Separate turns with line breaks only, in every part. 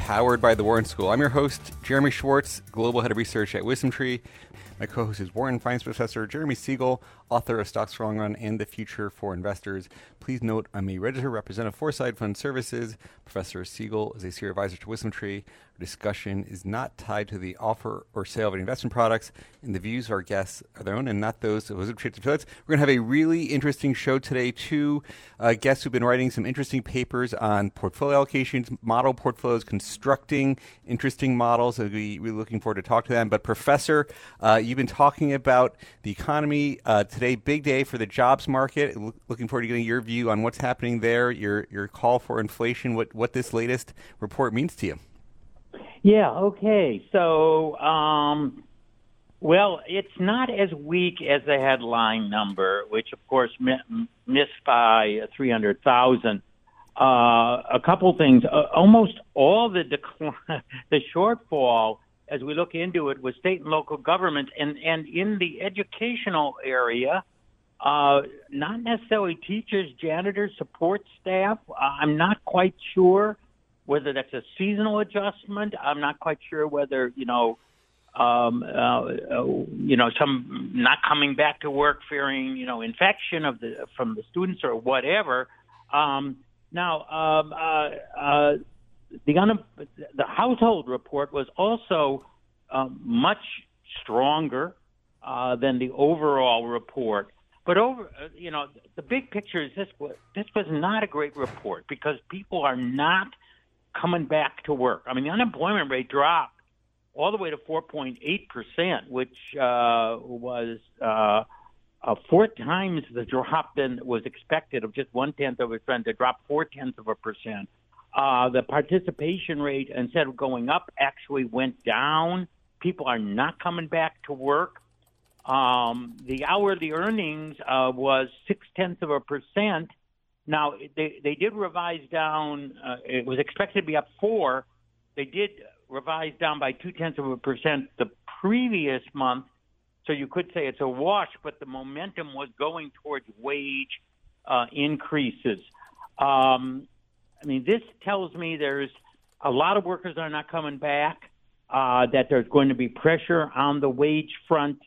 powered by the Wharton School. I'm your host, Jeremy Schwartz, Global Head of Research at WisdomTree. My co-host is Wharton Finance Professor Jeremy Siegel, author of Stocks Long Run and the Future for Investors. Please note I'm a registered representative Foreside Fund Services. Professor Siegel is a senior advisor to WisdomTree. Our discussion is not tied to the offer or sale of any investment products, and the views of our guests are their own and not those of WisdomTree affiliates. We're going to have a really interesting show today. Two uh, guests who've been writing some interesting papers on portfolio allocations, model portfolios, constructing interesting models. I'll be really looking forward to talk to them. But Professor, uh, you've been talking about the economy uh, today. Big day for the jobs market. L- looking forward to getting your view on what's happening there. Your your call for inflation. What what this latest report means to you.
Yeah. Okay. So, um, well, it's not as weak as the headline number, which of course mi- missed by three hundred thousand. Uh, a couple things. Uh, almost all the decline, the shortfall, as we look into it, was state and local government, and and in the educational area, uh, not necessarily teachers, janitors, support staff. Uh, I'm not quite sure whether that's a seasonal adjustment. I'm not quite sure whether you know, um, uh, uh, you know, some not coming back to work fearing you know infection of the from the students or whatever. Um, now, um, uh, uh, the un- the household report was also um, much stronger uh, than the overall report. But over, uh, you know, the big picture is this: was, this was not a great report because people are not coming back to work. I mean, the unemployment rate dropped all the way to 4.8 percent, which uh, was uh, uh, four times the drop than was expected of just one tenth of a percent to drop four tenths of a percent. Uh, the participation rate, instead of going up, actually went down. People are not coming back to work. Um, the hourly earnings uh, was six tenths of a percent. Now they they did revise down. Uh, it was expected to be up four. They did revise down by two tenths of a percent the previous month. So you could say it's a wash, but the momentum was going towards wage uh, increases. Um, I mean, this tells me there's a lot of workers are not coming back. Uh, that there's going to be pressure on the wage front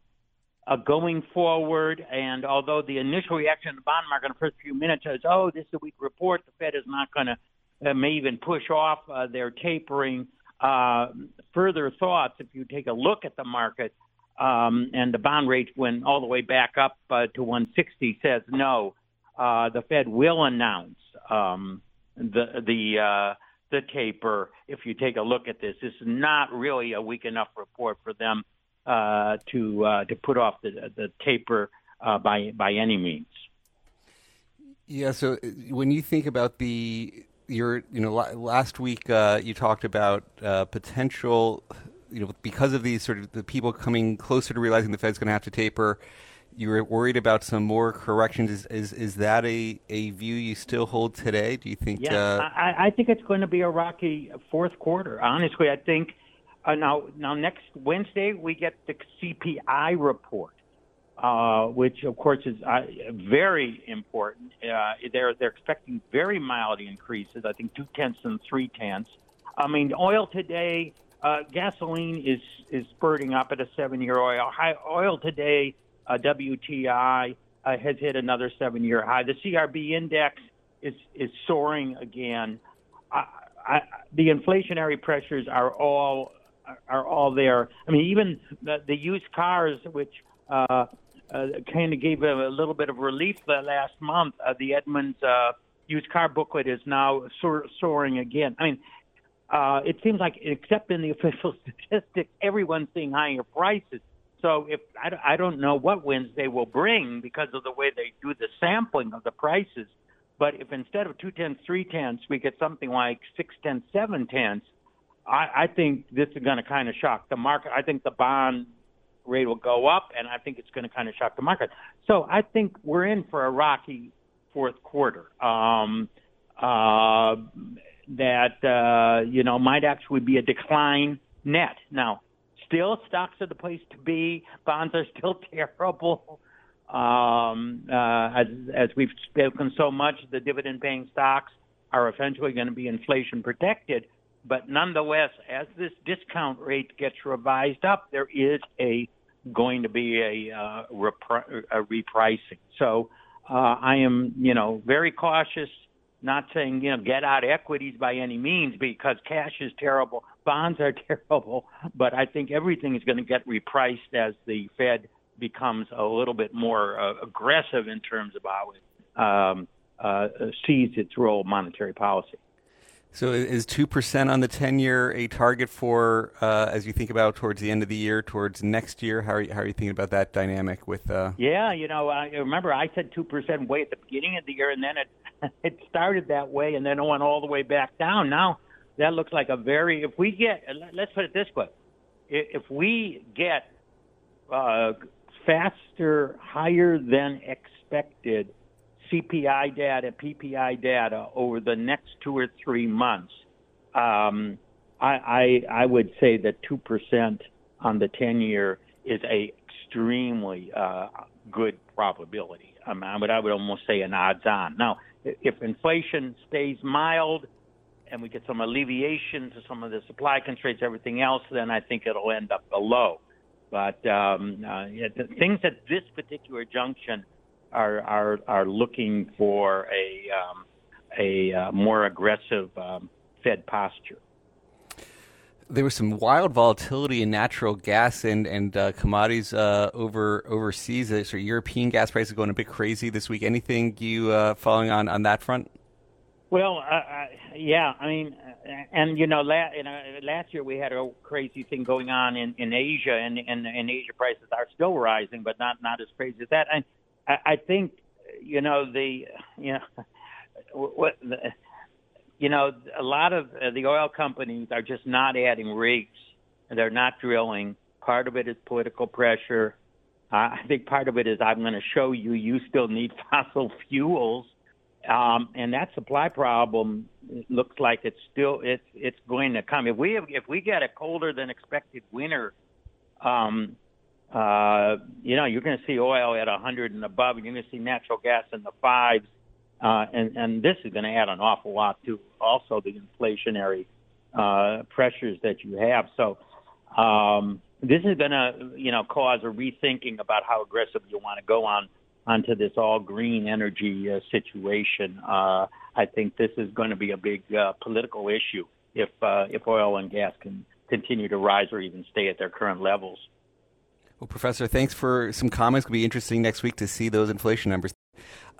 uh, going forward. And although the initial reaction in the bond market in the first few minutes is, oh, this is a weak report, the Fed is not going to, uh, may even push off uh, their tapering. Uh, further thoughts, if you take a look at the market, um, and the bond rate went all the way back up uh, to 160, says no, uh, the Fed will announce um, the the uh, the taper. If you take a look at this, this is not really a weak enough report for them uh, to uh, to put off the the taper uh, by by any means.
Yeah. So uh, when you think about the your you know last week uh, you talked about uh, potential you know because of these sort of the people coming closer to realizing the Fed's going to have to taper. You were worried about some more corrections. Is is, is that a, a view you still hold today? Do you think?
Yeah, I, I think it's going to be a rocky fourth quarter. Honestly, I think uh, now, now next Wednesday we get the CPI report, uh, which of course is uh, very important. Uh, they're they're expecting very mild increases. I think two tenths and three tenths. I mean, oil today, uh, gasoline is is spurting up at a seven-year oil high. Oil today, uh, WTI has hit another seven-year high. The CRB index is is soaring again. I, I, the inflationary pressures are all are all there. I mean, even the, the used cars, which uh, uh, kind of gave a, a little bit of relief last month, uh, the Edmunds uh, used car booklet is now soar, soaring again. I mean, uh, it seems like, except in the official statistics, everyone's seeing higher prices. So if I, I don't know what Wednesday will bring because of the way they do the sampling of the prices, but if instead of two tenths, three tenths, we get something like six tenths, seven tenths, I, I think this is going to kind of shock the market. I think the bond rate will go up, and I think it's going to kind of shock the market. So I think we're in for a rocky fourth quarter. Um, uh, that uh, you know might actually be a decline net. Now, still stocks are the place to be. Bonds are still terrible. Um, uh, as as we've spoken so much, the dividend-paying stocks are eventually going to be inflation protected. But nonetheless, as this discount rate gets revised up, there is a going to be a, uh, repri- a repricing. So uh, I am, you know, very cautious. Not saying you know get out equities by any means because cash is terrible, bonds are terrible, but I think everything is going to get repriced as the Fed becomes a little bit more uh, aggressive in terms of how it um, uh, sees its role monetary policy.
So is two percent on the ten year a target for uh, as you think about towards the end of the year, towards next year? How are you, how are you thinking about that dynamic with? Uh...
Yeah, you know, I remember I said two percent way at the beginning of the year, and then it it started that way, and then it went all the way back down. Now that looks like a very if we get let's put it this way, if we get uh, faster, higher than expected CPI data, PPI data over the next two or three months, um, I, I, I would say that two percent on the ten year is a extremely uh, good probability. Um, I would I would almost say an odds on. Now, if inflation stays mild and we get some alleviation to some of the supply constraints, everything else, then I think it'll end up below. But um, uh, things at this particular junction are are are looking for a um, a uh, more aggressive um, Fed posture.
There was some wild volatility in natural gas and and uh, commodities uh, over overseas. Uh, so European gas prices going a bit crazy this week. Anything you uh, following on on that front?
Well, uh, yeah, I mean, and you know, la- you know, last year we had a crazy thing going on in in Asia, and and and Asia prices are still rising, but not not as crazy as that. And I, I think you know the you know what the, you know a lot of uh, the oil companies are just not adding rigs. They're not drilling. Part of it is political pressure. Uh, I think part of it is I'm going to show you you still need fossil fuels, um, and that supply problem looks like it's still it's it's going to come. If we have, if we get a colder than expected winter, um, uh, you know, you're going to see oil at 100 and above, and you're going to see natural gas in the fives. Uh, and, and this is going to add an awful lot to also the inflationary uh, pressures that you have. So um, this is going to, you know, cause a rethinking about how aggressive you want to go on onto this all green energy uh, situation. Uh, I think this is going to be a big uh, political issue if uh, if oil and gas can continue to rise or even stay at their current levels.
Well, Professor, thanks for some comments. It'll be interesting next week to see those inflation numbers.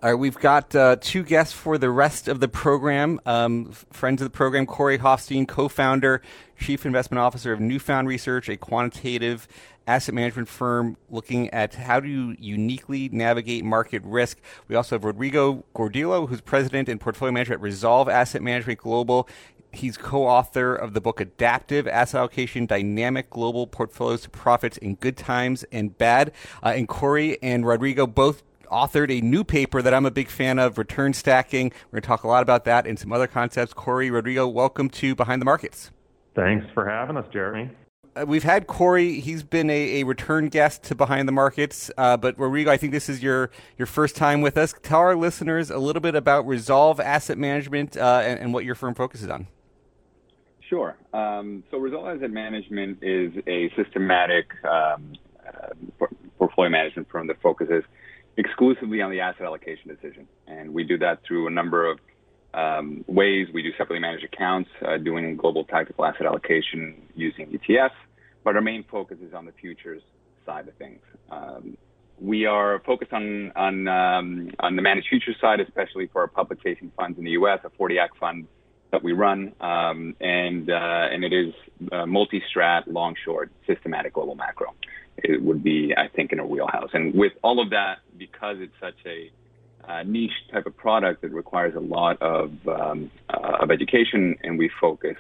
All right, we've got uh, two guests for the rest of the program. Um, friends of the program, Corey Hoffstein, co-founder, chief investment officer of Newfound Research, a quantitative asset management firm looking at how to uniquely navigate market risk. We also have Rodrigo Gordillo, who's president and portfolio manager at Resolve Asset Management Global. He's co author of the book Adaptive Asset Allocation Dynamic Global Portfolios to Profits in Good Times and Bad. Uh, and Corey and Rodrigo both authored a new paper that I'm a big fan of, Return Stacking. We're going to talk a lot about that and some other concepts. Corey, Rodrigo, welcome to Behind the Markets.
Thanks for having us, Jeremy.
Uh, we've had Corey. He's been a, a return guest to Behind the Markets. Uh, but Rodrigo, I think this is your, your first time with us. Tell our listeners a little bit about Resolve Asset Management uh, and, and what your firm focuses on.
Sure. Um, so Resolve Asset Management is a systematic um, uh, portfolio management firm that focuses exclusively on the asset allocation decision. And we do that through a number of um, ways. We do separately managed accounts, uh, doing global tactical asset allocation using ETFs, but our main focus is on the futures side of things. Um, we are focused on on um, on the managed futures side, especially for our public facing funds in the U.S. A 40 Act fund that we run, um, and uh, and it is uh, multi-strat, long short, systematic global macro. It would be, I think, in a wheelhouse. And with all of that, because it's such a uh, niche type of product that requires a lot of um, uh, of education, and we focus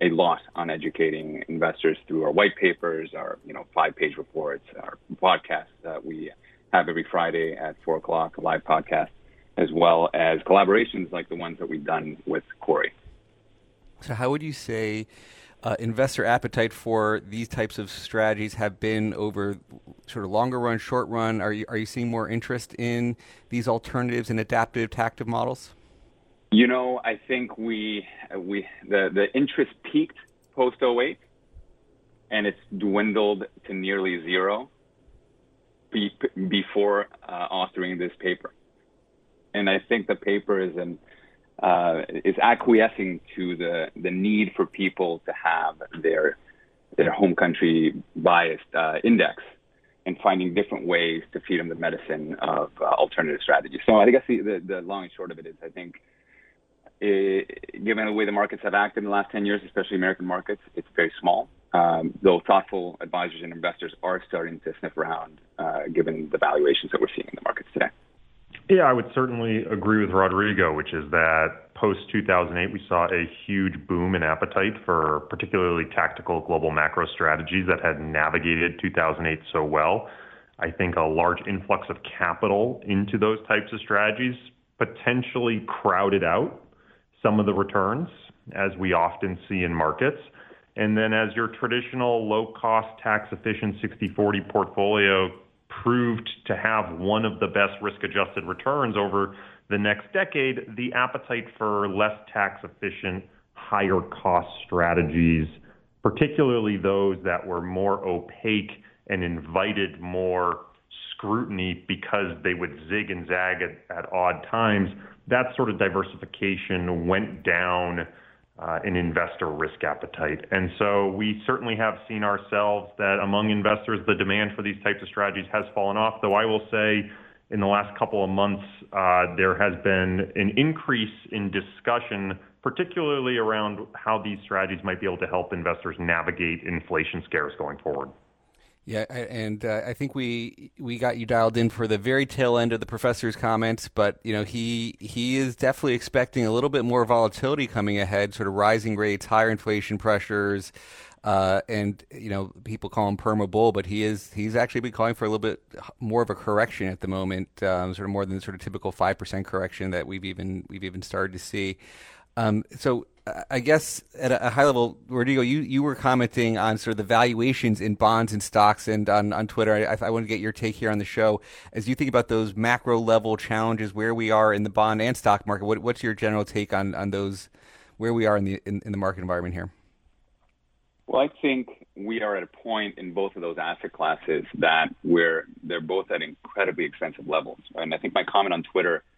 a lot on educating investors through our white papers, our you know five page reports, our podcasts that we have every Friday at four o'clock, a live podcast, as well as collaborations like the ones that we've done with Corey.
So, how would you say uh, investor appetite for these types of strategies have been over sort of longer run, short run? Are you are you seeing more interest in these alternatives and adaptive tactive models?
You know, I think we we the the interest peaked post 08 and it's dwindled to nearly zero be, before uh, authoring this paper. And I think the paper is an uh, is acquiescing to the the need for people to have their their home country biased uh, index and finding different ways to feed them the medicine of uh, alternative strategies. So I guess the, the, the long and short of it is I think it, given the way the markets have acted in the last 10 years, especially American markets, it's very small. Um, though thoughtful advisors and investors are starting to sniff around, uh, given the valuations that we're seeing in the markets today.
Yeah, I would certainly agree with Rodrigo, which is that post 2008, we saw a huge boom in appetite for particularly tactical global macro strategies that had navigated 2008 so well. I think a large influx of capital into those types of strategies potentially crowded out some of the returns, as we often see in markets. And then as your traditional low-cost, tax-efficient 60/40 portfolio proved to have one of the best risk-adjusted returns over the next decade, the appetite for less tax-efficient, higher-cost strategies, particularly those that were more opaque and invited more scrutiny because they would zig and zag at, at odd times, that sort of diversification went down uh, in investor risk appetite. And so we certainly have seen ourselves that among investors, the demand for these types of strategies has fallen off, though I will say in the last couple of months, uh, there has been an increase in discussion, particularly around how these strategies might be able to help investors navigate inflation scares going forward.
Yeah, and uh, I think we we got you dialed in for the very tail end of the professor's comments, but you know he he is definitely expecting a little bit more volatility coming ahead, sort of rising rates, higher inflation pressures, uh, and you know people call him perma bull, but he is he's actually been calling for a little bit more of a correction at the moment, um, sort of more than the sort of typical five percent correction that we've even we've even started to see. Um, so I guess at a high level, Rodrigo, you, you were commenting on sort of the valuations in bonds and stocks and on, on Twitter. I, I want to get your take here on the show. As you think about those macro level challenges, where we are in the bond and stock market, what, what's your general take on, on those, where we are in the, in, in the market environment here?
Well, I think we are at a point in both of those asset classes that where they're both at incredibly expensive levels. And I think my comment on Twitter –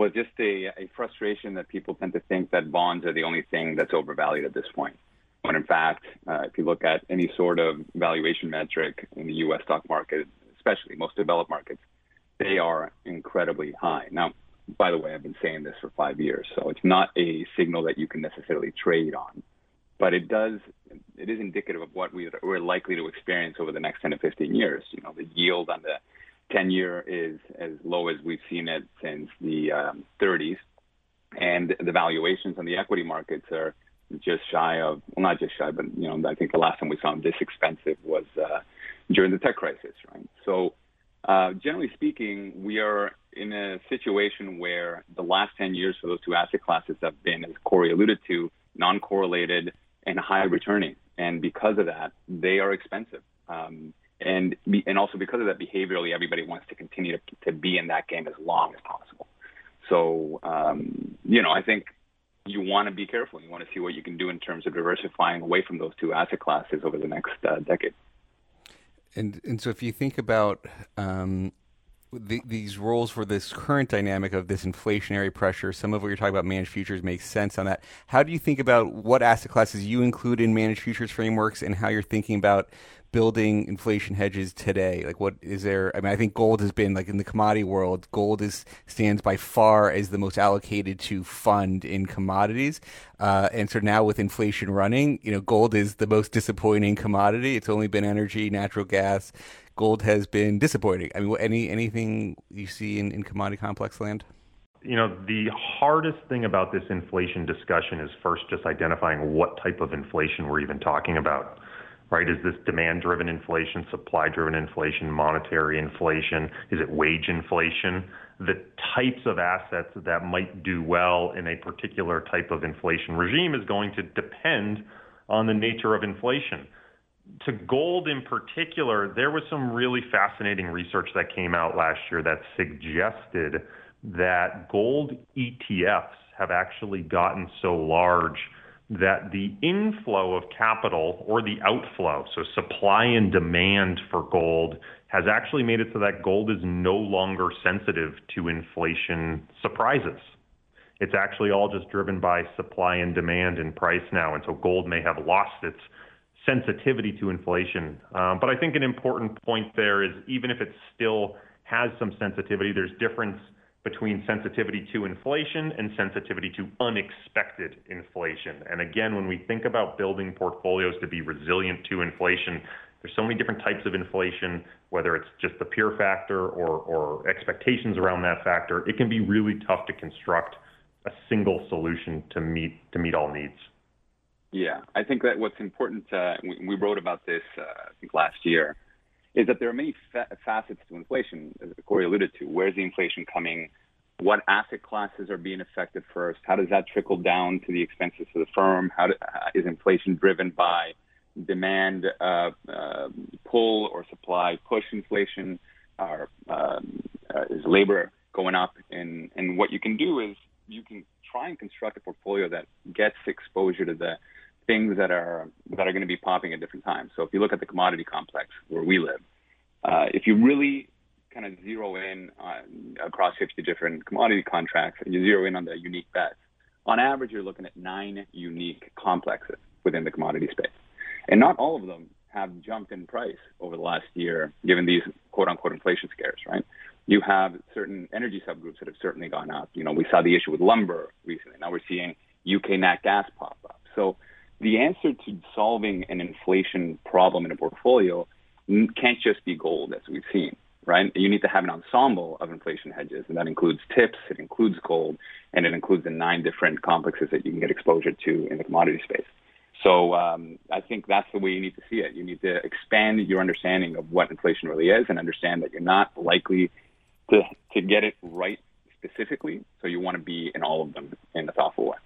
was just a, a frustration that people tend to think that bonds are the only thing that's overvalued at this point. When in fact, uh, if you look at any sort of valuation metric in the U.S. stock market, especially most developed markets, they are incredibly high. Now, by the way, I've been saying this for five years, so it's not a signal that you can necessarily trade on, but it does. It is indicative of what we, we're likely to experience over the next 10 to 15 years. You know, the yield on the 10 year is as low as we've seen it since the um, 30s. And the valuations on the equity markets are just shy of, well, not just shy, but, you know, I think the last time we saw them this expensive was uh, during the tech crisis, right? So, uh, generally speaking, we are in a situation where the last 10 years for those two asset classes have been, as Corey alluded to, non correlated and high returning. And because of that, they are expensive. Um, and and also because of that behaviorally everybody wants to continue to, to be in that game as long as possible. So um, you know i think you want to be careful. You want to see what you can do in terms of diversifying away from those two asset classes over the next uh, decade.
And and so if you think about um, the, these roles for this current dynamic of this inflationary pressure, some of what you're talking about managed futures makes sense on that. How do you think about what asset classes you include in managed futures frameworks and how you're thinking about building inflation hedges today? Like, what is there? I mean, I think gold has been like in the commodity world, gold is stands by far as the most allocated to fund in commodities. Uh, and so now with inflation running, you know, gold is the most disappointing commodity. It's only been energy, natural gas. Gold has been disappointing. I mean, any anything you see in, in commodity complex land?
You know, the hardest thing about this inflation discussion is first just identifying what type of inflation we're even talking about. Right? Is this demand driven inflation, supply driven inflation, monetary inflation? Is it wage inflation? The types of assets that might do well in a particular type of inflation regime is going to depend on the nature of inflation. To gold in particular, there was some really fascinating research that came out last year that suggested that gold ETFs have actually gotten so large that the inflow of capital or the outflow, so supply and demand for gold, has actually made it so that gold is no longer sensitive to inflation surprises. It's actually all just driven by supply and demand and price now. And so gold may have lost its sensitivity to inflation. Um, but I think an important point there is even if it still has some sensitivity, there's difference between sensitivity to inflation and sensitivity to unexpected inflation. And again, when we think about building portfolios to be resilient to inflation, there's so many different types of inflation, whether it's just the pure factor or, or expectations around that factor. It can be really tough to construct a single solution to meet to meet all needs.
Yeah, I think that what's important. Uh, we, we, wrote about this, uh, I think last year, is that there are many fa- facets to inflation, as Corey alluded to. Where's the inflation coming? What asset classes are being affected first? How does that trickle down to the expenses of the firm? How do, uh, is inflation driven by demand uh, uh, pull or supply push inflation? Or um, uh, is labor going up? And and what you can do is you can try and construct a portfolio that gets exposure to the things that are that are going to be popping at different times. So if you look at the commodity complex where we live, uh, if you really kind of zero in on, across 50 different commodity contracts and you zero in on the unique bets, on average you're looking at nine unique complexes within the commodity space, and not all of them have jumped in price over the last year, given these quote unquote inflation scares, right? You have certain energy subgroups that have certainly gone up. You know, we saw the issue with lumber recently. Now we're seeing UK nat gas pop up. So the answer to solving an inflation problem in a portfolio can't just be gold, as we've seen, right? You need to have an ensemble of inflation hedges, and that includes tips, it includes gold, and it includes the nine different complexes that you can get exposure to in the commodity space. So um, I think that's the way you need to see it. You need to expand your understanding of what inflation really is and understand that you're not likely to, to get it right specifically. So you want to be in all of them in a thoughtful way.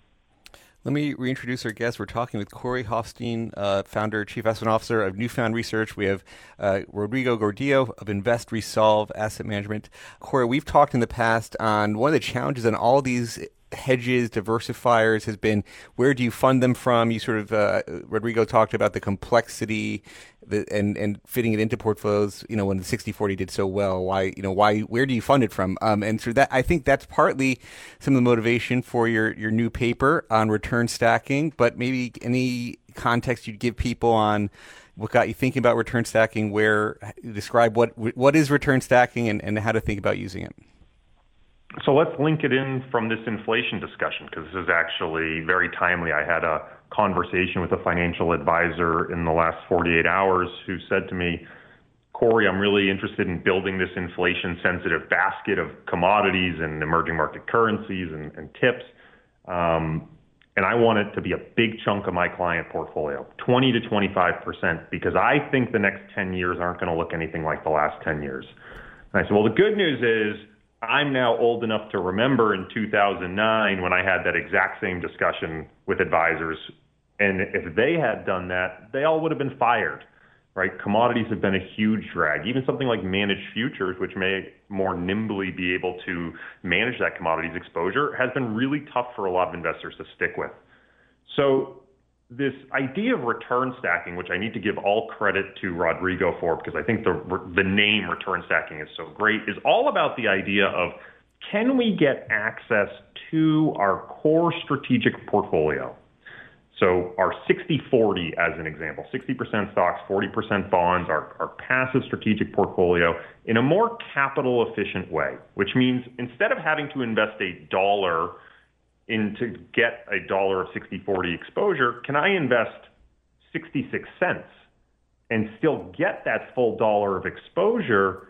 Let me reintroduce our guest. We're talking with Corey Hoffstein, uh, founder, chief investment officer of Newfound Research. We have uh, Rodrigo Gordillo of Invest Resolve Asset Management. Corey, we've talked in the past on one of the challenges in all these hedges, diversifiers has been where do you fund them from? You sort of uh, Rodrigo talked about the complexity and and fitting it into portfolios. You know when the 60-40 did so well, why you know why where do you fund it from? Um, and so that I think that's partly some of the motivation for your your new paper on return stacking. But maybe any context you'd give people on what got you thinking about return stacking, where describe what what is return stacking and, and how to think about using it.
So let's link it in from this inflation discussion because this is actually very timely. I had a conversation with a financial advisor in the last 48 hours who said to me, Corey, I'm really interested in building this inflation sensitive basket of commodities and emerging market currencies and, and tips. Um, and I want it to be a big chunk of my client portfolio, 20 to 25%, because I think the next 10 years aren't going to look anything like the last 10 years. And I said, well, the good news is I'm now old enough to remember in 2009 when I had that exact same discussion with advisors. And if they had done that, they all would have been fired, right? Commodities have been a huge drag. Even something like managed futures, which may more nimbly be able to manage that commodities exposure, has been really tough for a lot of investors to stick with. So this idea of return stacking, which I need to give all credit to Rodrigo for because I think the the name return stacking is so great, is all about the idea of can we get access to our core strategic portfolio? So our 60-40 as an example, 60% stocks, 40% bonds, our, our passive strategic portfolio in a more capital efficient way, which means instead of having to invest a dollar in to get a dollar of 60 40 exposure, can I invest 66 cents and still get that full dollar of exposure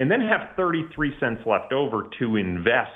and then have 33 cents left over to invest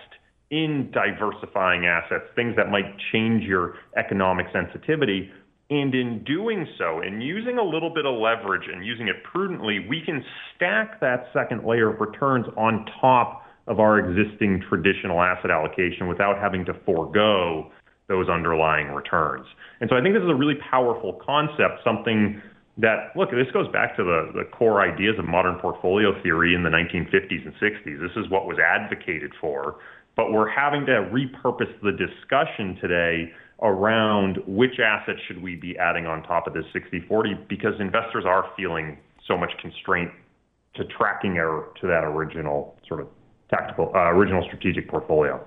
in diversifying assets, things that might change your economic sensitivity. And in doing so, in using a little bit of leverage and using it prudently, we can stack that second layer of returns on top of our existing traditional asset allocation without having to forego those underlying returns. And so I think this is a really powerful concept, something that, look, this goes back to the, the core ideas of modern portfolio theory in the 1950s and 60s. This is what was advocated for. But we're having to repurpose the discussion today around which assets should we be adding on top of this 60-40 because investors are feeling so much constraint to tracking error to that original sort of tactical, uh, original strategic portfolio.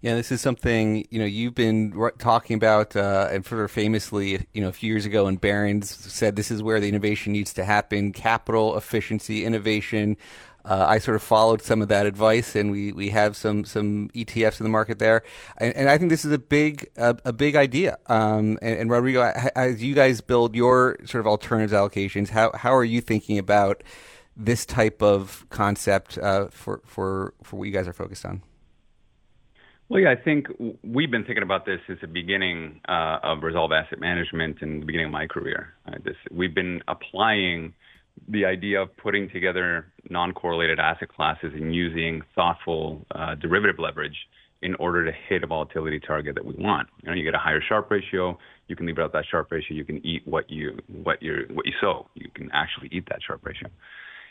Yeah, this is something you know you've been talking about, uh, and of famously, you know, a few years ago, and Barron's said this is where the innovation needs to happen: capital efficiency, innovation. Uh, I sort of followed some of that advice, and we, we have some some ETFs in the market there, and, and I think this is a big a, a big idea. Um, and, and, Rodrigo, as you guys build your sort of alternatives allocations, how how are you thinking about this type of concept uh, for for for what you guys are focused on?
Well, yeah, I think we've been thinking about this since the beginning uh, of Resolve Asset Management and the beginning of my career. Uh, this, we've been applying the idea of putting together non-correlated asset classes and using thoughtful uh, derivative leverage in order to hit a volatility target that we want. You know, you get a higher Sharpe ratio. You can leave out that Sharpe ratio. You can eat what you what you what you sow. You can actually eat that Sharpe ratio.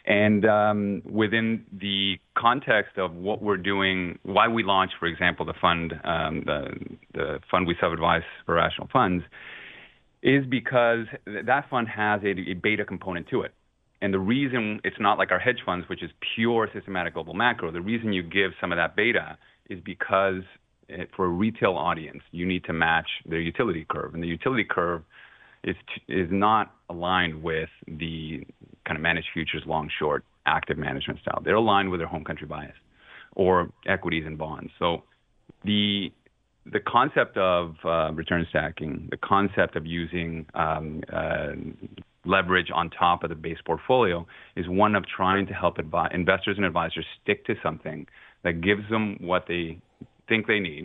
And um, within the context of what we're doing, why we launched, for example, the fund, um, the, the fund we sub-advise for rational funds, is because that fund has a, a beta component to it. And the reason it's not like our hedge funds, which is pure systematic global macro, the reason you give some of that beta is because it, for a retail audience, you need to match their utility curve. And the utility curve is, is not aligned with the kind of managed futures long short active management style. They're aligned with their home country bias or equities and bonds. So the the concept of uh, return stacking, the concept of using um, uh, leverage on top of the base portfolio is one of trying to help advi- investors and advisors stick to something that gives them what they think they need,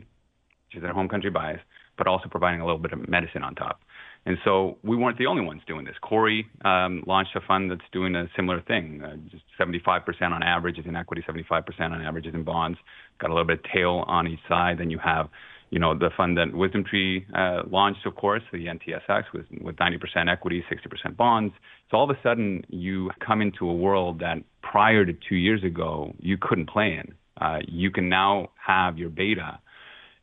which is their home country bias, but also providing a little bit of medicine on top. And so we weren't the only ones doing this. Corey um, launched a fund that's doing a similar thing. Uh, just 75% on average is in equity, 75% on average is in bonds. Got a little bit of tail on each side. Then you have, you know, the fund that WisdomTree uh, launched, of course, the NTSX with, with 90% equity, 60% bonds. So all of a sudden you come into a world that prior to two years ago you couldn't play in. Uh, you can now have your beta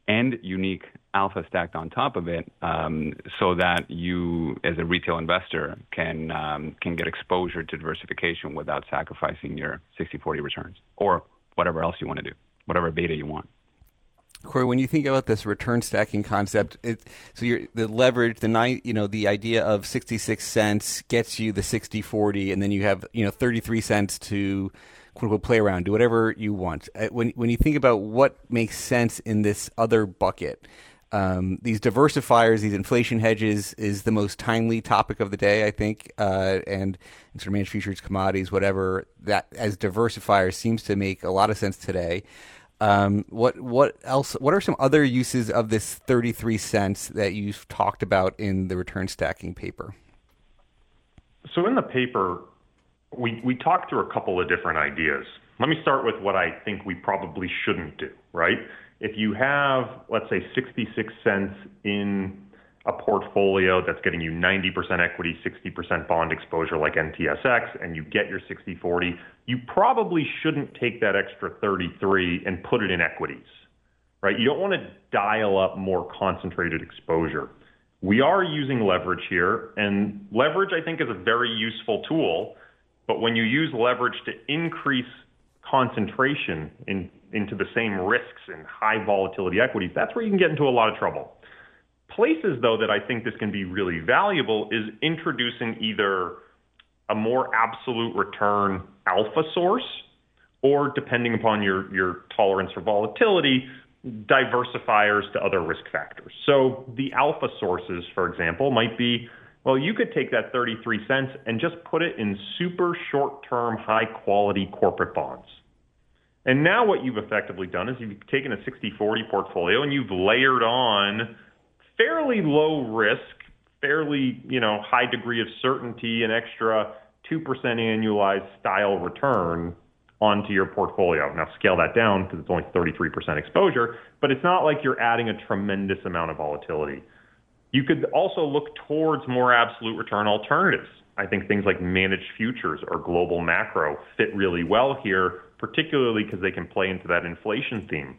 and unique alpha stacked on top of it, um, so that you, as a retail investor, can um, can get exposure to diversification without sacrificing your 60-40 returns or whatever else you want to do, whatever beta you want.
Corey, when you think about this return stacking concept, it, so you're, the leverage, the nine, you know, the idea of 66 cents gets you the 60 40, and then you have, you know, 33 cents to quote unquote play around, do whatever you want. Uh, when when you think about what makes sense in this other bucket, um, these diversifiers, these inflation hedges, is the most timely topic of the day, I think. Uh, and, and sort of managed futures, commodities, whatever that as diversifiers seems to make a lot of sense today. Um, what what else? What are some other uses of this thirty three cents that you've talked about in the return stacking paper?
So in the paper, we, we talked through a couple of different ideas. Let me start with what I think we probably shouldn't do, right? If you have, let's say, 66 cents in a portfolio that's getting you 90% equity, 60% bond exposure like NTSX, and you get your 60 40, you probably shouldn't take that extra 33 and put it in equities, right? You don't want to dial up more concentrated exposure. We are using leverage here, and leverage, I think, is a very useful tool but when you use leverage to increase concentration in, into the same risks in high volatility equities, that's where you can get into a lot of trouble. Places, though, that I think this can be really valuable is introducing either a more absolute return alpha source or, depending upon your, your tolerance for volatility, diversifiers to other risk factors. So the alpha sources, for example, might be well, you could take that 33 cents and just put it in super short term, high quality corporate bonds. And now what you've effectively done is you've taken a 60-40 portfolio and you've layered on fairly low risk, fairly, you know, high degree of certainty, an extra 2% annualized style return onto your portfolio. Now scale that down because it's only 33% exposure, but it's not like you're adding a tremendous amount of volatility. You could also look towards more absolute return alternatives. I think things like managed futures or global macro fit really well here, particularly because they can play into that inflation theme.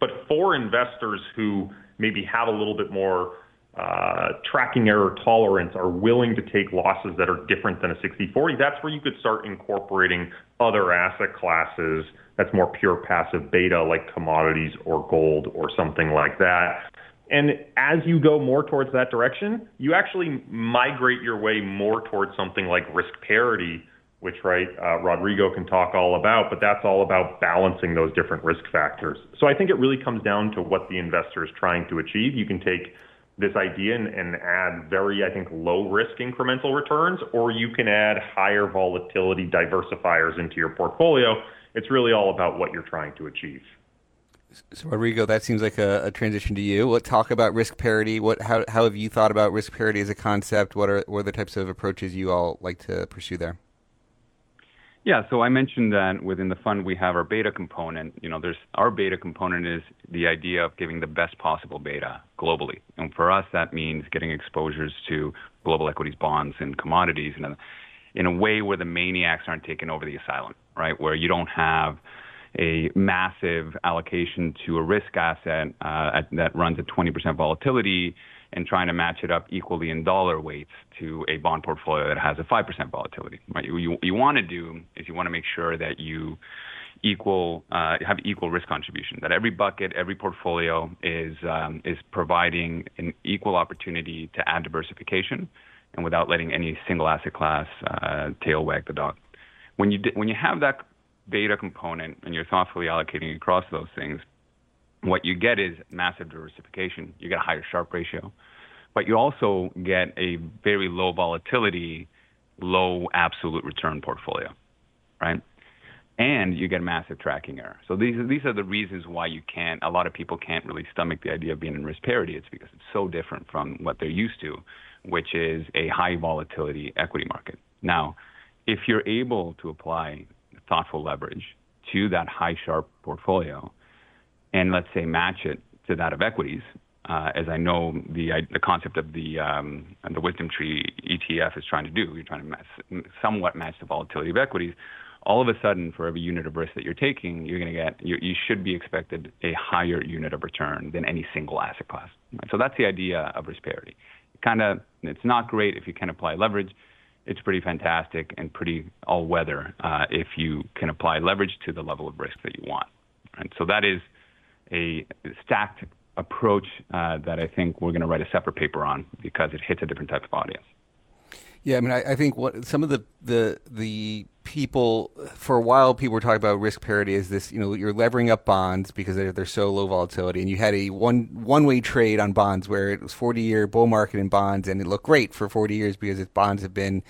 But for investors who maybe have a little bit more uh, tracking error tolerance are willing to take losses that are different than a 60-40, that's where you could start incorporating other asset classes that's more pure passive beta like commodities or gold or something like that. And as you go more towards that direction, you actually migrate your way more towards something like risk parity, which, right, uh, Rodrigo can talk all about, but that's all about balancing those different risk factors. So I think it really comes down to what the investor is trying to achieve. You can take this idea and, and add very, I think, low risk incremental returns, or you can add higher volatility diversifiers into your portfolio. It's really all about what you're trying to achieve.
So Rodrigo, that seems like a, a, transition to you. What talk about risk parity? What how how have you thought about risk parity as a concept? What are what are the types of approaches you all like to pursue there?
Yeah, so I mentioned that within the fund we have our beta component. You know, there's our beta component is the idea of giving the best possible beta globally, and for us that means getting exposures to global equities, bonds, and commodities in a in a way where the maniacs aren't taking over the asylum, right? Where you don't have a massive allocation to a risk asset uh, at, that runs at 20% volatility and trying to match it up equally in dollar weights to a bond portfolio that has a 5% volatility. Right? You, you, you want to do is you want to make sure that you equal uh, have equal risk contribution. That every bucket, every portfolio is um, is providing an equal opportunity to add diversification, and without letting any single asset class uh, tail wag the dog. When you when you have that beta component and you're thoughtfully allocating across those things, what you get is massive diversification. You get a higher Sharpe ratio, but you also get a very low volatility, low absolute return portfolio, right? And you get massive tracking error. So these these are the reasons why you can't. A lot of people can't really stomach the idea of being in risk parity. It's because it's so different from what they're used to, which is a high volatility equity market. Now, if you're able to apply thoughtful leverage to that high Sharpe portfolio, and let's say match it to that of equities, uh, as I know the the concept of the um, the WisdomTree ETF is trying to do. You're trying to match, somewhat match the volatility of equities. All of a sudden, for every unit of risk that you're taking, you're going to get you, you should be expected a higher unit of return than any single asset class. Right? So that's the idea of risk parity. Kind of, it's not great if you can apply leverage. It's pretty fantastic and pretty all weather uh, if you can apply leverage to the level of risk that you want. Right? So that is a stacked approach uh, that I think we're going to write a separate paper on because it hits a different type of audience.
Yeah, I mean, I, I, think what some of the, the the people for a while people were talking about risk parity is this. You know, you're levering up bonds because they're, they're so low volatility, and you had a one one way trade on bonds where it was 40 year bull market in bonds, and it looked great for 40 years because its bonds have been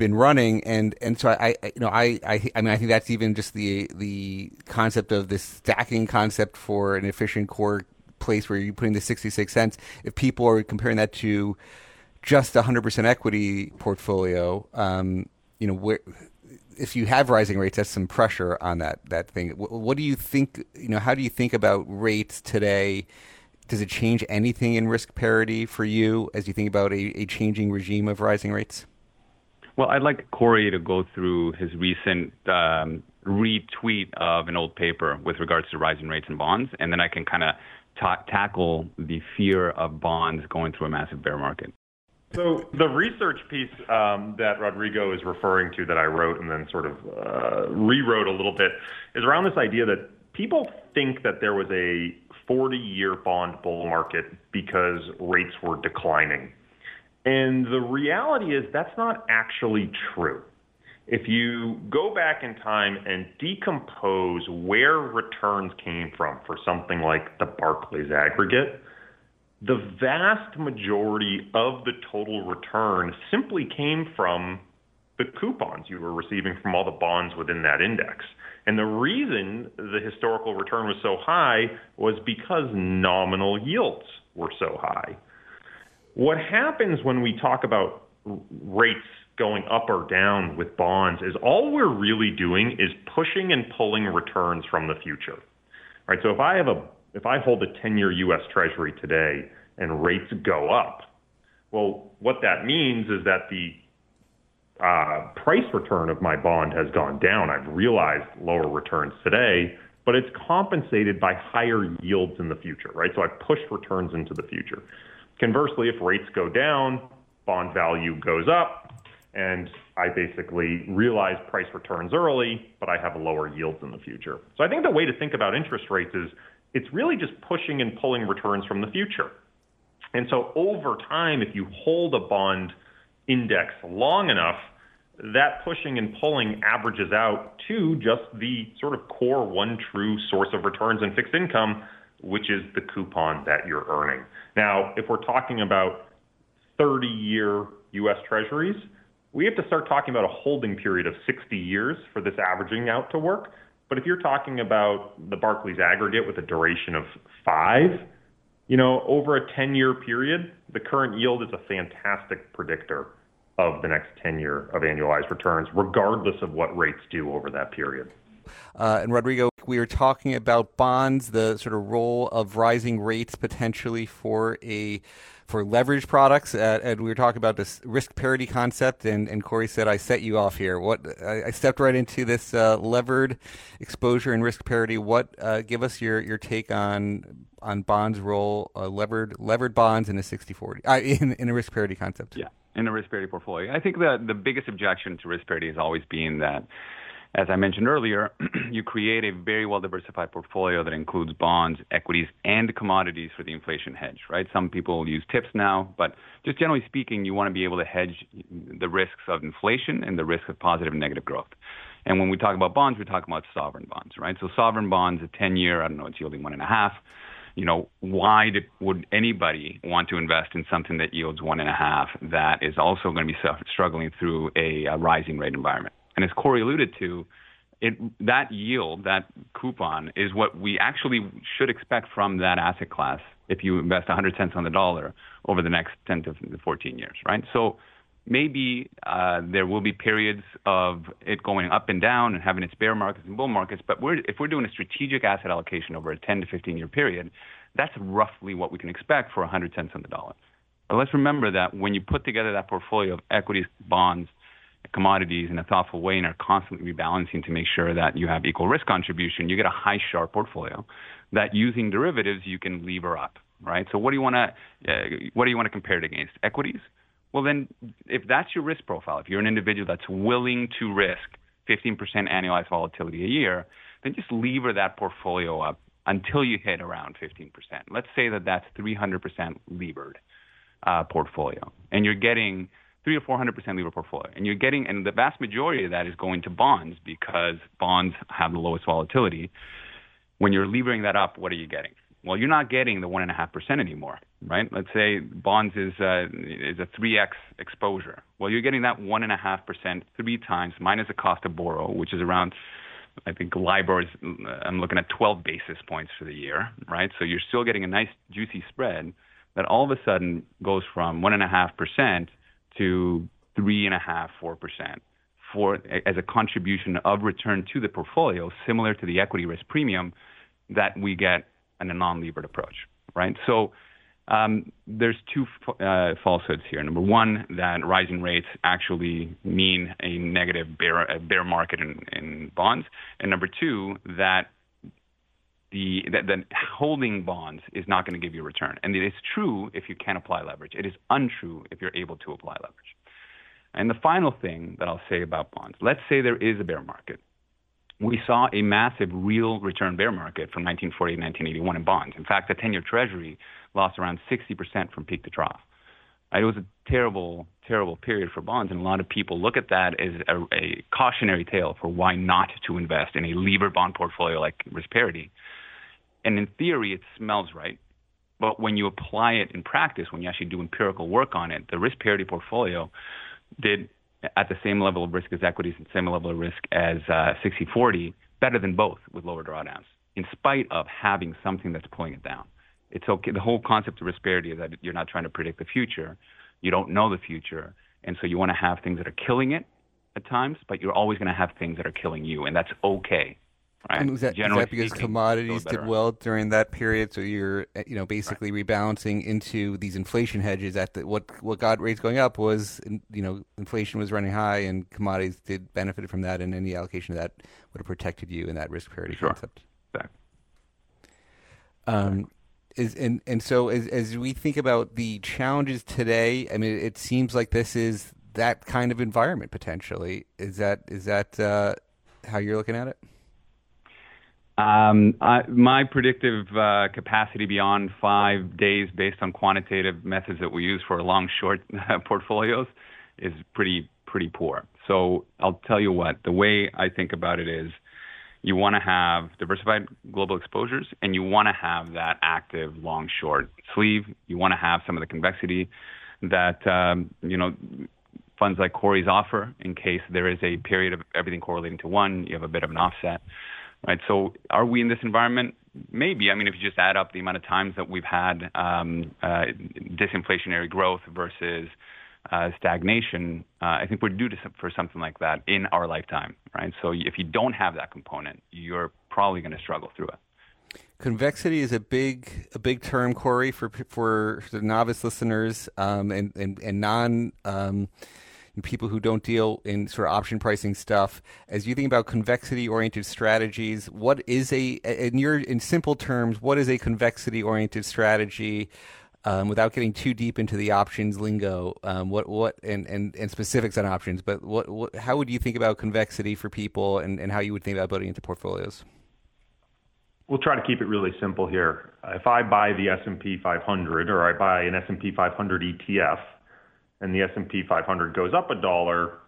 been running, and and so I, I, you know I, I I mean I think that's even just the the concept of this stacking concept for an efficient core place where you're putting the 66 cents. If people are comparing that to just a 100% equity portfolio, um, you know where if you have rising rates, that's some pressure on that that thing. What, what do you think? You know, how do you think about rates today? Does it change anything in risk parity for you as you think about a, a changing regime of rising rates?
Well, I'd like Corey to go through his recent um, retweet of an old paper with regards to rising rates and bonds, and then I can kind of ta- tackle the fear of bonds going through a massive bear market.
So the research piece um, that Rodrigo is referring to that I wrote and then sort of uh, rewrote a little bit is around this idea that people think that there was a 40-year bond bull market because rates were declining. And the reality is that's not actually true. If you go back in time and decompose where returns came from for something like the Barclays aggregate, the vast majority of the total return simply came from the coupons you were receiving from all the bonds within that index. And the reason the historical return was so high was because nominal yields were so high. What happens when we talk about rates going up or down with bonds is all we're really doing is pushing and pulling returns from the future. Right? So if I have a if I hold a 10-year US Treasury today and rates go up, well, what that means is that the uh, price return of my bond has gone down. I've realized lower returns today, but it's compensated by higher yields in the future, right? So I've pushed returns into the future. Conversely, if rates go down, bond value goes up, and I basically realize price returns early, but I have lower yields in the future. So I think the way to think about interest rates is it's really just pushing and pulling returns from the future. And so over time, if you hold a bond index long enough, that pushing and pulling averages out to just the sort of core one true source of returns in fixed income, which is the coupon that you're earning. Now, if we're talking about 30 year US Treasuries, we have to start talking about a holding period of 60 years for this averaging out to work. But if you're talking about the Barclays aggregate with a duration of five, you know, over a 10 year period, the current yield is a fantastic predictor of the next 10 year of annualized returns, regardless of what rates do over that period.
Uh, and Rodrigo, we were talking about bonds, the sort of role of rising rates potentially for a for leverage products, uh, and we were talking about this risk parity concept. And, and Corey said, "I set you off here." What I, I stepped right into this uh, levered exposure and risk parity. What uh, give us your your take on on bonds role, uh, levered levered bonds in a 60-40, uh, in in a risk parity concept?
Yeah, in a risk parity portfolio. I think the the biggest objection to risk parity has always been that as I mentioned earlier, you create a very well diversified portfolio that includes bonds, equities, and commodities for the inflation hedge, right? Some people use TIPS now, but just generally speaking, you want to be able to hedge the risks of inflation and the risk of positive and negative growth. And when we talk about bonds, we're talking about sovereign bonds, right? So sovereign bonds, a 10 year, I don't know, it's yielding one and a half. You know, why did, would anybody want to invest in something that yields one and a half that is also going to be struggling through a, a rising rate environment? And as Corey alluded to, it, that yield, that coupon, is what we actually should expect from that asset class if you invest 100 cents on the dollar over the next 10 to 14 years, right? So maybe uh, there will be periods of it going up and down and having its bear markets and bull markets, but we're, if we're doing a strategic asset allocation over a 10 to 15 year period, that's roughly what we can expect for 100 cents on the dollar. But let's remember that when you put together that portfolio of equities, bonds, commodities in a thoughtful way and are constantly rebalancing to make sure that you have equal risk contribution, you get a high Sharpe portfolio that using derivatives you can lever up, right? So what do you want to uh, what do you want to compare it against? Equities? Well, then if that's your risk profile, if you're an individual that's willing to risk 15% annualized volatility a year, then just lever that portfolio up until you hit around 15%. Let's say that that's 300% levered uh, portfolio, and you're getting three or four hundred percent lever portfolio, and you're getting, and the vast majority of that is going to bonds because bonds have the lowest volatility. When you're levering that up, what are you getting? Well, you're not getting the one and a half percent anymore, right? Let's say bonds is uh, is a three x exposure. Well, you're getting that one and a half percent three times minus the cost of borrow, which is around. I think LIBOR is, I'm looking at 12 basis points for the year, right? So you're still getting a nice juicy spread that all of a sudden goes from 1.5% to three and a half, four percent for as a contribution of return to the portfolio, similar to the equity risk premium that we get in a non-levered approach, right? So um, there's two uh, falsehoods here. Number one, that rising rates actually mean a negative bear, market in bonds, and number two, that the that, that holding bonds is not going to give you a return. And it is true if you can apply leverage. It is untrue if you're able to apply leverage. And the final thing that I'll say about bonds, let's say there is a bear market. We saw a massive real return bear market from 1940 to 1981 in bonds. In fact, the 10-year Treasury lost around 60% from peak to trough. It was a terrible, terrible period for bonds, and a lot of people look at that as a, a cautionary tale for why not to invest in a levered bond portfolio like risk parity. And in theory, it smells right. But when you apply it in practice, when you actually do empirical work on it, the risk parity portfolio did at the same level of risk as equities and same level of risk as uh, 60-40, better than both with lower drawdowns, in spite of having something that's pulling it down. It's okay. The whole concept of risk parity is that you're not trying to predict the future. You don't know the future. And so you want to have things that are killing it at times, but you're always going to have things that are killing you, and that's okay. Right?
And was that, is that because speaking, commodities did well during that period? So you're, eh, you know, basically right. rebalancing into these inflation hedges. At the, what what got rates going up was, you know, inflation was running high, and commodities did benefit from that, and any allocation of that would have protected you in that risk parity
sure.
concept.
Exactly.
Um, is and and so as as we think about the challenges today, I mean, it seems like this is that kind of environment potentially. Is that is that uh, how you're looking at it?
Um, my predictive uh, capacity beyond five days, based on quantitative methods that we use for long short portfolios, is pretty pretty poor. So I'll tell you what. The way I think about it is you want to have diversified global exposures and you want to have that active long short sleeve. You want to have some of the convexity that um, you know funds like Corey's offer in case there is a period of everything correlating to one. You have a bit of an offset, right? So are we in this environment? Maybe. I mean, if you just add up the amount of times that we've had um, uh, disinflationary growth versus uh, stagnation, uh, I think we're due for something like that in our lifetime, right? So if you don't have that component, you're probably going to struggle through it.
Convexity is a big a big term, Corey, for for the novice listeners um, and, and and non um, people who don't deal in sort of option pricing stuff. As you think about convexity oriented strategies, what is a in your in simple terms, what is a convexity oriented strategy? um, without getting too deep into the options lingo, um, what what and, and, and specifics on options, but what, what how would you think about convexity for people, and, and how you would think about building into portfolios?
We'll try to keep it really simple here. If I buy the S&P 500 or I buy an S&P 500 ETF, and the S&P 500 goes up a dollar,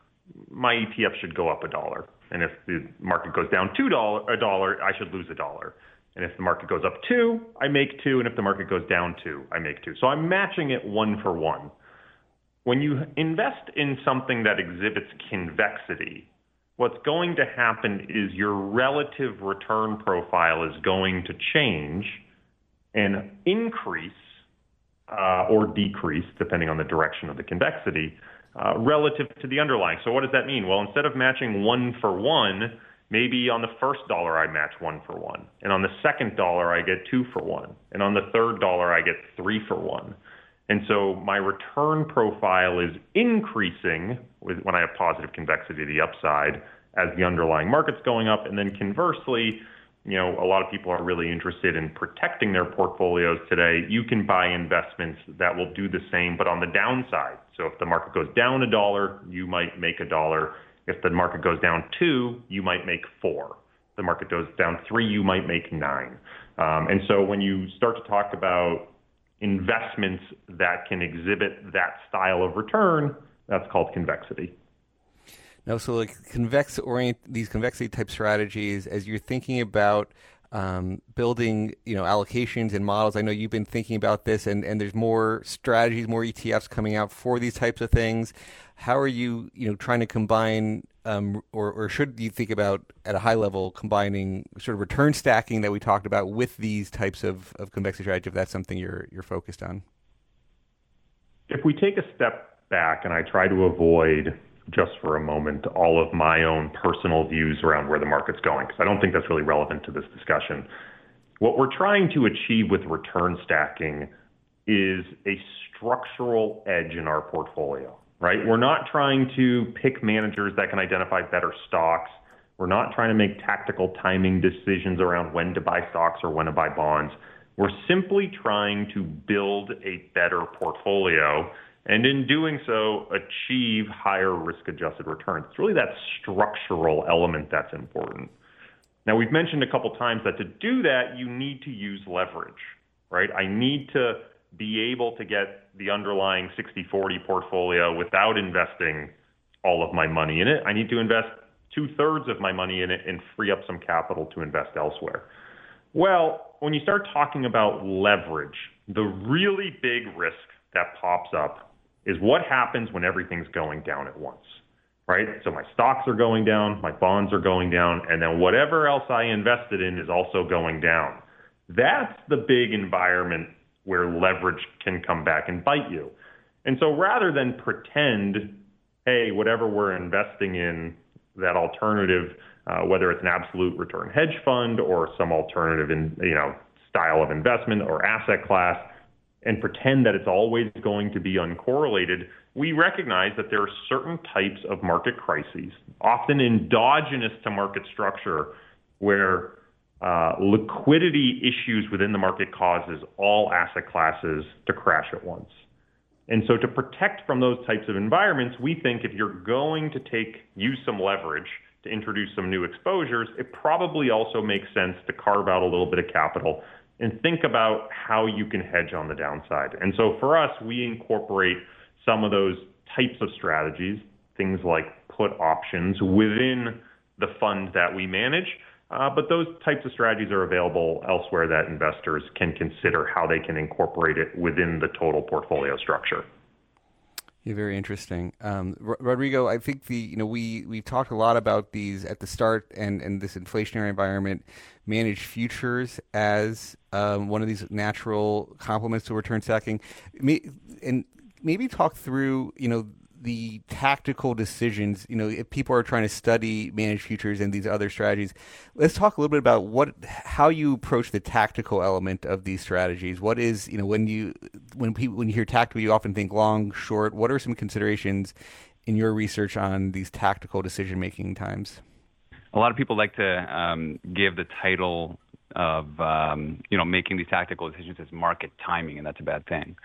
my ETF should go up a dollar. And if the market goes down two dollar a dollar, I should lose a dollar. And if the market goes up two, I make two. And if the market goes down two, I make two. So I'm matching it one for one. When you invest in something that exhibits convexity, what's going to happen is your relative return profile is going to change and increase uh, or decrease, depending on the direction of the convexity, uh, relative to the underlying. So what does that mean? Well, instead of matching one for one, Maybe on the first dollar I match one for one. And on the second dollar I get two for one. And on the third dollar I get three for one. And so my return profile is increasing with, when I have positive convexity to the upside as the underlying market's going up. And then conversely, you know, a lot of people are really interested in protecting their portfolios today. You can buy investments that will do the same, but on the downside. So if the market goes down a dollar, you might make a dollar. If the market goes down two, you might make four. If the market goes down three, you might make nine. Um, and so when you start to talk about investments that can exhibit that style of return, that's called convexity.
No, so like convex orient these convexity type strategies, as you're thinking about um, building, you know, allocations and models. I know you've been thinking about this, and, and there's more strategies, more ETFs coming out for these types of things. How are you, you know, trying to combine, um, or, or should you think about at a high level combining sort of return stacking that we talked about with these types of, of convexity strategy? If that's something you're you're focused on.
If we take a step back, and I try to avoid just for a moment all of my own personal views around where the market's going, because I don't think that's really relevant to this discussion. What we're trying to achieve with return stacking is a structural edge in our portfolio, right? We're not trying to pick managers that can identify better stocks. We're not trying to make tactical timing decisions around when to buy stocks or when to buy bonds. We're simply trying to build a better portfolio and in doing so, achieve higher risk adjusted returns. It's really that structural element that's important. Now, we've mentioned a couple times that to do that, you need to use leverage, right? I need to be able to get the underlying 60 40 portfolio without investing all of my money in it. I need to invest two thirds of my money in it and free up some capital to invest elsewhere. Well, when you start talking about leverage, the really big risk that pops up is what happens when everything's going down at once. right? So my stocks are going down, my bonds are going down, and then whatever else I invested in is also going down. That's the big environment where leverage can come back and bite you. And so rather than pretend, hey, whatever we're investing in, that alternative, uh, whether it's an absolute return hedge fund or some alternative in, you know, style of investment or asset class, and pretend that it's always going to be uncorrelated, we recognize that there are certain types of market crises, often endogenous to market structure, where uh, liquidity issues within the market causes all asset classes to crash at once. And so to protect from those types of environments, we think if you're going to take use some leverage to introduce some new exposures, it probably also makes sense to carve out a little bit of capital and think about how you can hedge on the downside. And so for us, we incorporate some of those types of strategies, things like put options within the fund that we manage. Uh, but those types of strategies are available elsewhere that investors can consider how they can incorporate it within the total portfolio structure.
Yeah, very interesting, um, Rodrigo. I think the you know we we've talked a lot about these at the start and and this inflationary environment, managed futures as um, one of these natural complements to return stacking, and maybe talk through you know the tactical decisions, you know, if people are trying to study managed futures and these other strategies, let's talk a little bit about what how you approach the tactical element of these strategies. What is, you know, when you when people when you hear tactical, you often think long, short. What are some considerations in your research on these tactical decision making times?
A lot of people like to um, give the title of um, you know making these tactical decisions as market timing, and that's a bad thing.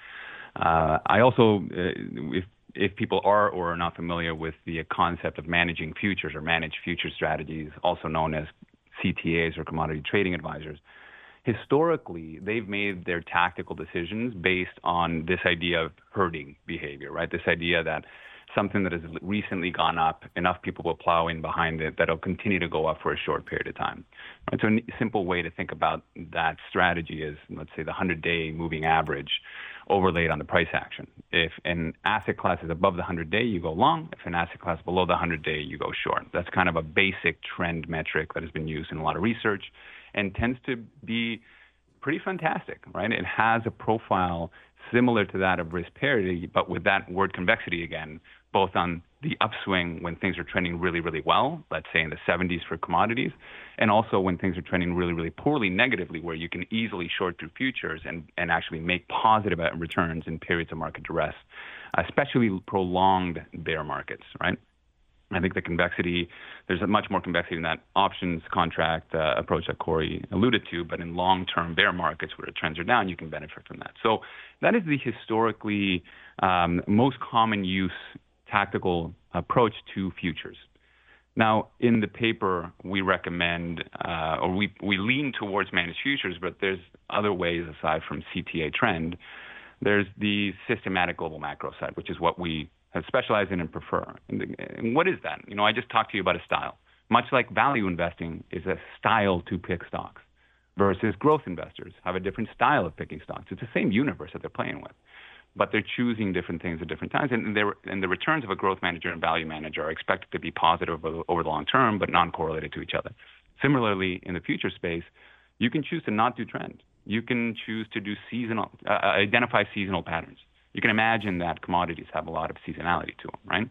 Uh, I also, uh, if if people are or are not familiar with the concept of managing futures or managed future strategies, also known as CTAs or commodity trading advisors, historically they've made their tactical decisions based on this idea of herding behavior, right? This idea that something that has recently gone up, enough people will plow in behind it that it'll continue to go up for a short period of time. Right? So a simple way to think about that strategy is, let's say, the 100-day moving average overlaid on the price action. If an asset class is above the 100-day, you go long. If an asset class below the 100-day, you go short. That's kind of a basic trend metric that has been used in a lot of research and tends to be pretty fantastic, right? It has a profile similar to that of risk parity, but with that word convexity again, both on the upswing when things are trending really, really well, let's say in the 70s for commodities, and also when things are trending really, really poorly negatively, where you can easily short through futures and, and actually make positive returns in periods of market duress, especially prolonged bear markets, right? I think the convexity, there's a much more convexity in that options contract uh, approach that Corey alluded to, but in long term bear markets where trends are down, you can benefit from that. So that is the historically um, most common use tactical approach to futures. Now, in the paper, we recommend uh, or we, we lean towards managed futures, but there's other ways aside from CTA trend. There's the systematic global macro side, which is what we have specialized in and prefer. And, and what is that? You know, I just talked to you about a style. Much like value investing is a style to pick stocks versus growth investors have a different style of picking stocks. It's the same universe that they're playing with but they're choosing different things at different times. And, and the returns of a growth manager and value manager are expected to be positive over, over the long term, but non correlated to each other. Similarly, in the future space, you can choose to not do trend. You can choose to do seasonal, uh, uh identify seasonal patterns. You can imagine that commodities have a lot of seasonality to them, right?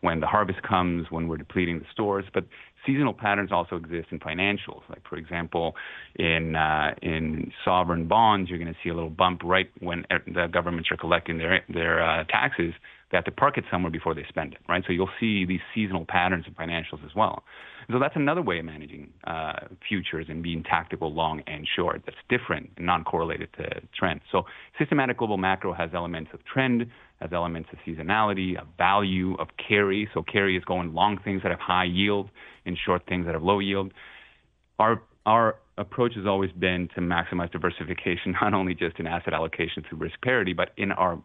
When the harvest comes, when we're depleting the stores, but seasonal patterns also exist in financials. Like for example, in uh, in sovereign bonds, you're going to see a little bump right when the governments are collecting their their uh, taxes. They have to park it somewhere before they spend it, right? So you'll see these seasonal patterns in financials as well. So that's another way of managing uh, futures and being tactical long and short. That's different and non-correlated to trend. So systematic global macro has elements of trend, has elements of seasonality, of value, of carry. So carry is going long things that have high yield and short things that have low yield. Our our approach has always been to maximize diversification, not only just in asset allocation through risk parity, but in our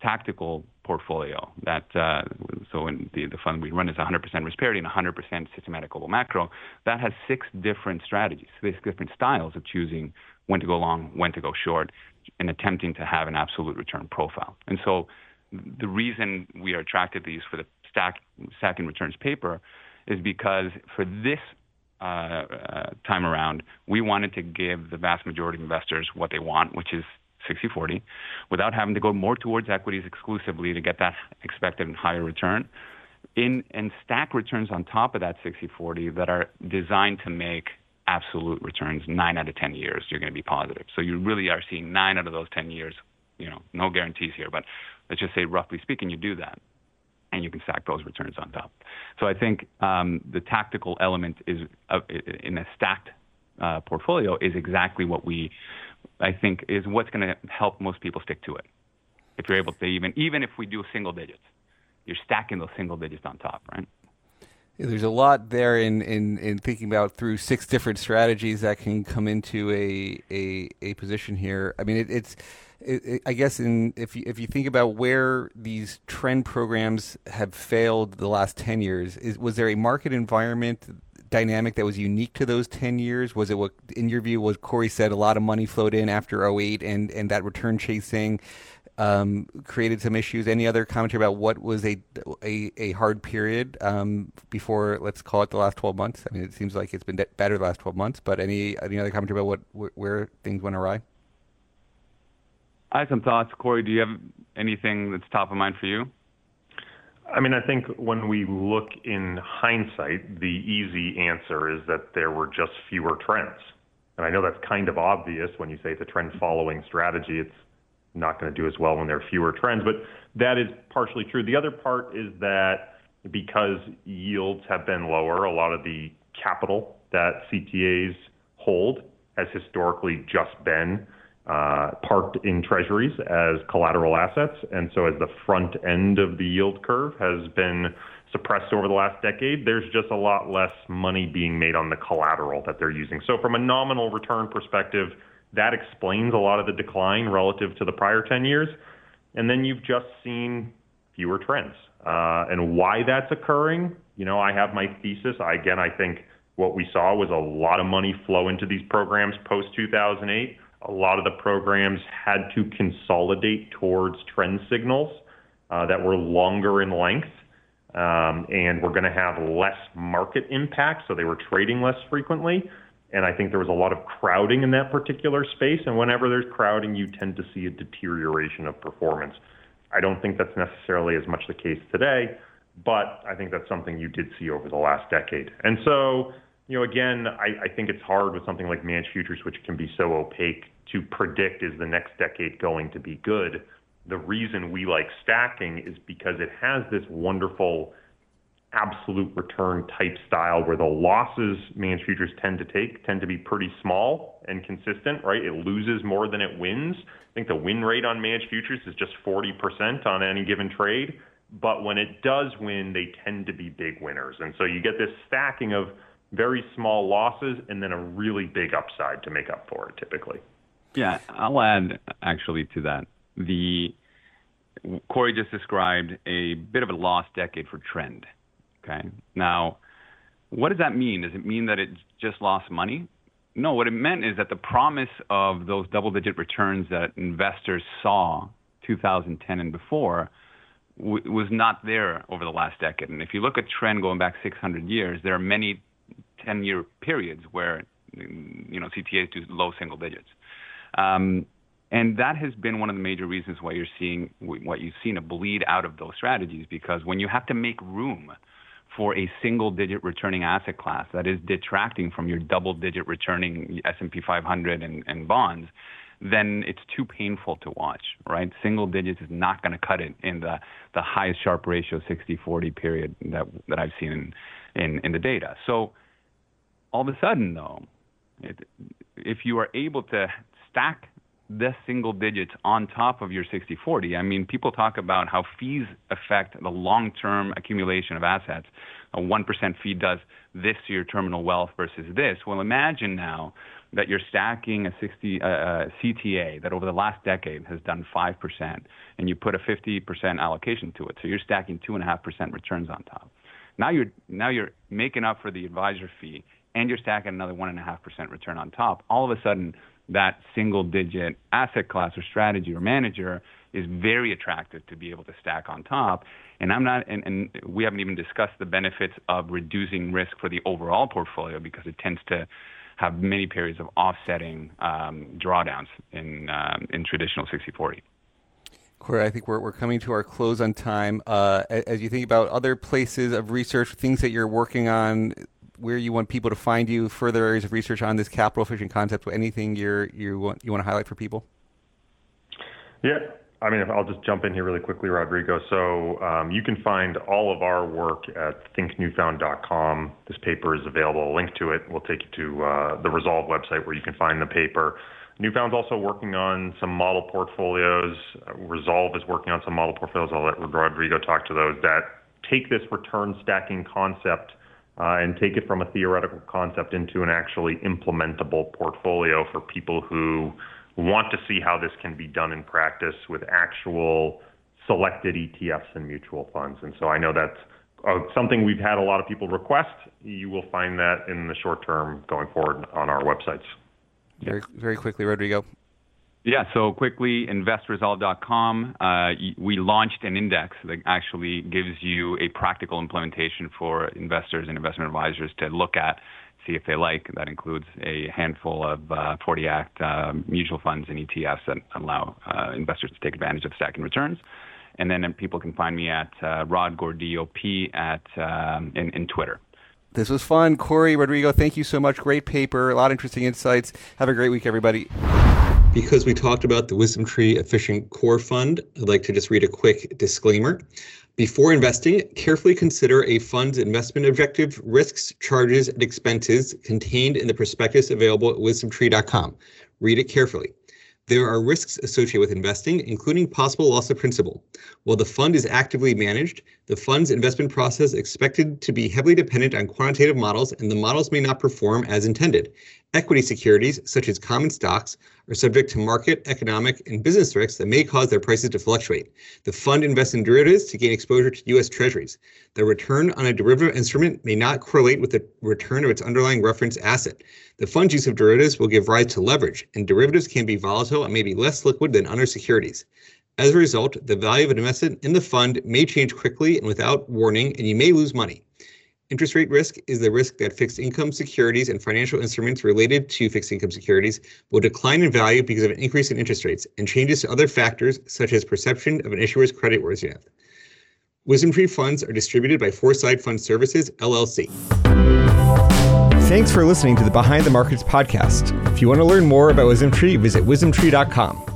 tactical portfolio. That uh, so in the, the fund we run is 100% risk parity and 100% systematic global macro. That has six different strategies, six different styles of choosing when to go long, when to go short, and attempting to have an absolute return profile. And so the reason we are attracted to these for the stack stacking returns paper is because for this uh, uh, time around, we wanted to give the vast majority of investors what they want, which is 60-40, without having to go more towards equities exclusively to get that expected and higher return. In and stack returns on top of that 60-40 that are designed to make absolute returns nine out of 10 years, you're going to be positive. So you really are seeing nine out of those 10 years. You know, no guarantees here, but let's just say roughly speaking, you do that and you can stack those returns on top. So I think um, the tactical element is uh, in a stacked uh, portfolio is exactly what we, I think, is what's going to help most people stick to it. If you're able to even even if we do single digits, you're stacking those single digits on top, right?
There's a lot there in, in, in thinking about through six different strategies that can come into a a, a position here. I mean, it, it's it, it, I guess in if you, if you think about where these trend programs have failed the last ten years, is was there a market environment dynamic that was unique to those 10 years? Was it what, in your view, was Corey said, a lot of money flowed in after 08 and, and that return chasing um, created some issues. Any other commentary about what was a a, a hard period um, before, let's call it the last 12 months? I mean, it seems like it's been better the last 12 months, but any any other commentary about what where, where things went awry?
I have some thoughts. Corey, do you have anything that's top of mind for you?
I mean, I think when we look in hindsight, the easy answer is that there were just fewer trends. And I know that's kind of obvious when you say it's a trend following strategy. It's not going to do as well when there are fewer trends. But that is partially true. The other part is that because yields have been lower, a lot of the capital that CTAs hold has historically just been uh, parked in treasuries as collateral assets. And so as the front end of the yield curve has been suppressed over the last decade, there's just a lot less money being made on the collateral that they're using. So from a nominal return perspective, that explains a lot of the decline relative to the prior 10 years. And then you've just seen fewer trends. Uh, and why that's occurring, you know, I have my thesis. I, again, I think what we saw was a lot of money flow into these programs post 2008. A lot of the programs had to consolidate towards trend signals uh, that were longer in length. Um, and we're going to have less market impact, so they were trading less frequently. And I think there was a lot of crowding in that particular space. And whenever there's crowding, you tend to see a deterioration of performance. I don't think that's necessarily as much the case today, but I think that's something you did see over the last decade. And so, you know, again, I, I think it's hard with something like managed futures, which can be so opaque, to predict is the next decade going to be good. The reason we like stacking is because it has this wonderful absolute return type style where the losses managed futures tend to take tend to be pretty small and consistent, right? It loses more than it wins. I think the win rate on managed futures is just 40% on any given trade, but when it does win, they tend to be big winners. And so you get this stacking of very small losses and then a really big upside to make up for it typically.
Yeah, I'll add actually to that. The Corey just described a bit of a lost decade for trend. Okay. Now, what does that mean? Does it mean that it just lost money? No, what it meant is that the promise of those double digit returns that investors saw 2010 and before w- was not there over the last decade. And if you look at trend going back 600 years, there are many 10 year periods where you know CTAs do low single digits. Um, and that has been one of the major reasons why you're seeing what you've seen a bleed out of those strategies because when you have to make room for a single digit returning asset class that is detracting from your double digit returning S&P 500 and, and bonds, then it's too painful to watch, right? Single digits is not going to cut it in the, the highest Sharpe ratio 60-40 period that, that I've seen in, in, in the data. So all of a sudden, though, it, if you are able to stack the single digits on top of your 60-40. I mean, people talk about how fees affect the long-term accumulation of assets. A 1% fee does this to your terminal wealth versus this. Well, imagine now that you're stacking a 60 uh, uh CTA that over the last decade has done 5%, and you put a 50% allocation to it. So you're stacking 2.5% returns on top. Now you're now you're making up for the advisor fee, and you're stacking another 1.5% return on top. All of a sudden, that single digit asset class or strategy or manager is very attractive to be able to stack on top. And I'm not, and, and we haven't even discussed the benefits of reducing risk for the overall portfolio because it tends to have many periods of offsetting um, drawdowns in um, in traditional 60/40.
Corey, I think we're, we're coming to our close on time. Uh, as you think about other places of research, things that you're working on, where you want people to find you, further areas of research on this capital efficient concept, anything you're, you want you want to highlight for people?
Yeah, I mean, I'll just jump in here really quickly, Rodrigo. So um, you can find all of our work at thinknewfound.com. This paper is available. A link to it will take you to uh, the Resolve website where you can find the paper. Newfound's also working on some model portfolios. Resolve is working on some model portfolios. I'll let Rodrigo talk to those that take this return stacking concept uh, and take it from a theoretical concept into an actually implementable portfolio for people who want to see how this can be done in practice with actual selected ETFs and mutual funds. And so I know that's uh, something we've had a lot of people request. You will find that in the short term going forward on our websites.
Very, very quickly, Rodrigo.
Yeah, so quickly, investresolve.com. Uh, we launched an index that actually gives you a practical implementation for investors and investment advisors to look at, see if they like. That includes a handful of uh, 40 Act uh, mutual funds and ETFs that allow uh, investors to take advantage of stacking returns. And then people can find me at uh, Rod Gordillo P at um, in, in Twitter.
This was fun. Corey, Rodrigo, thank you so much. Great paper, a lot of interesting insights. Have a great week, everybody. Because we talked about the WisdomTree Efficient Core Fund, I'd like to just read a quick disclaimer. Before investing, carefully consider a fund's investment objective, risks, charges, and expenses contained in the prospectus available at wisdomtree.com. Read it carefully. There are risks associated with investing, including possible loss of principal. While the fund is actively managed, the fund's investment process is expected to be heavily dependent on quantitative models, and the models may not perform as intended. Equity securities, such as common stocks, are subject to market, economic, and business risks that may cause their prices to fluctuate. The fund invests in derivatives to gain exposure to U.S. Treasuries. The return on a derivative instrument may not correlate with the return of its underlying reference asset. The fund's use of derivatives will give rise to leverage, and derivatives can be volatile and may be less liquid than other securities. As a result, the value of an investment in the fund may change quickly and without warning, and you may lose money. Interest rate risk is the risk that fixed income securities and financial instruments related to fixed income securities will decline in value because of an increase in interest rates and changes to other factors such as perception of an issuer's credit creditworthiness. WisdomTree funds are distributed by Foreside Fund Services, LLC. Thanks for listening to the Behind the Markets podcast. If you want to learn more about WisdomTree, visit wisdomtree.com.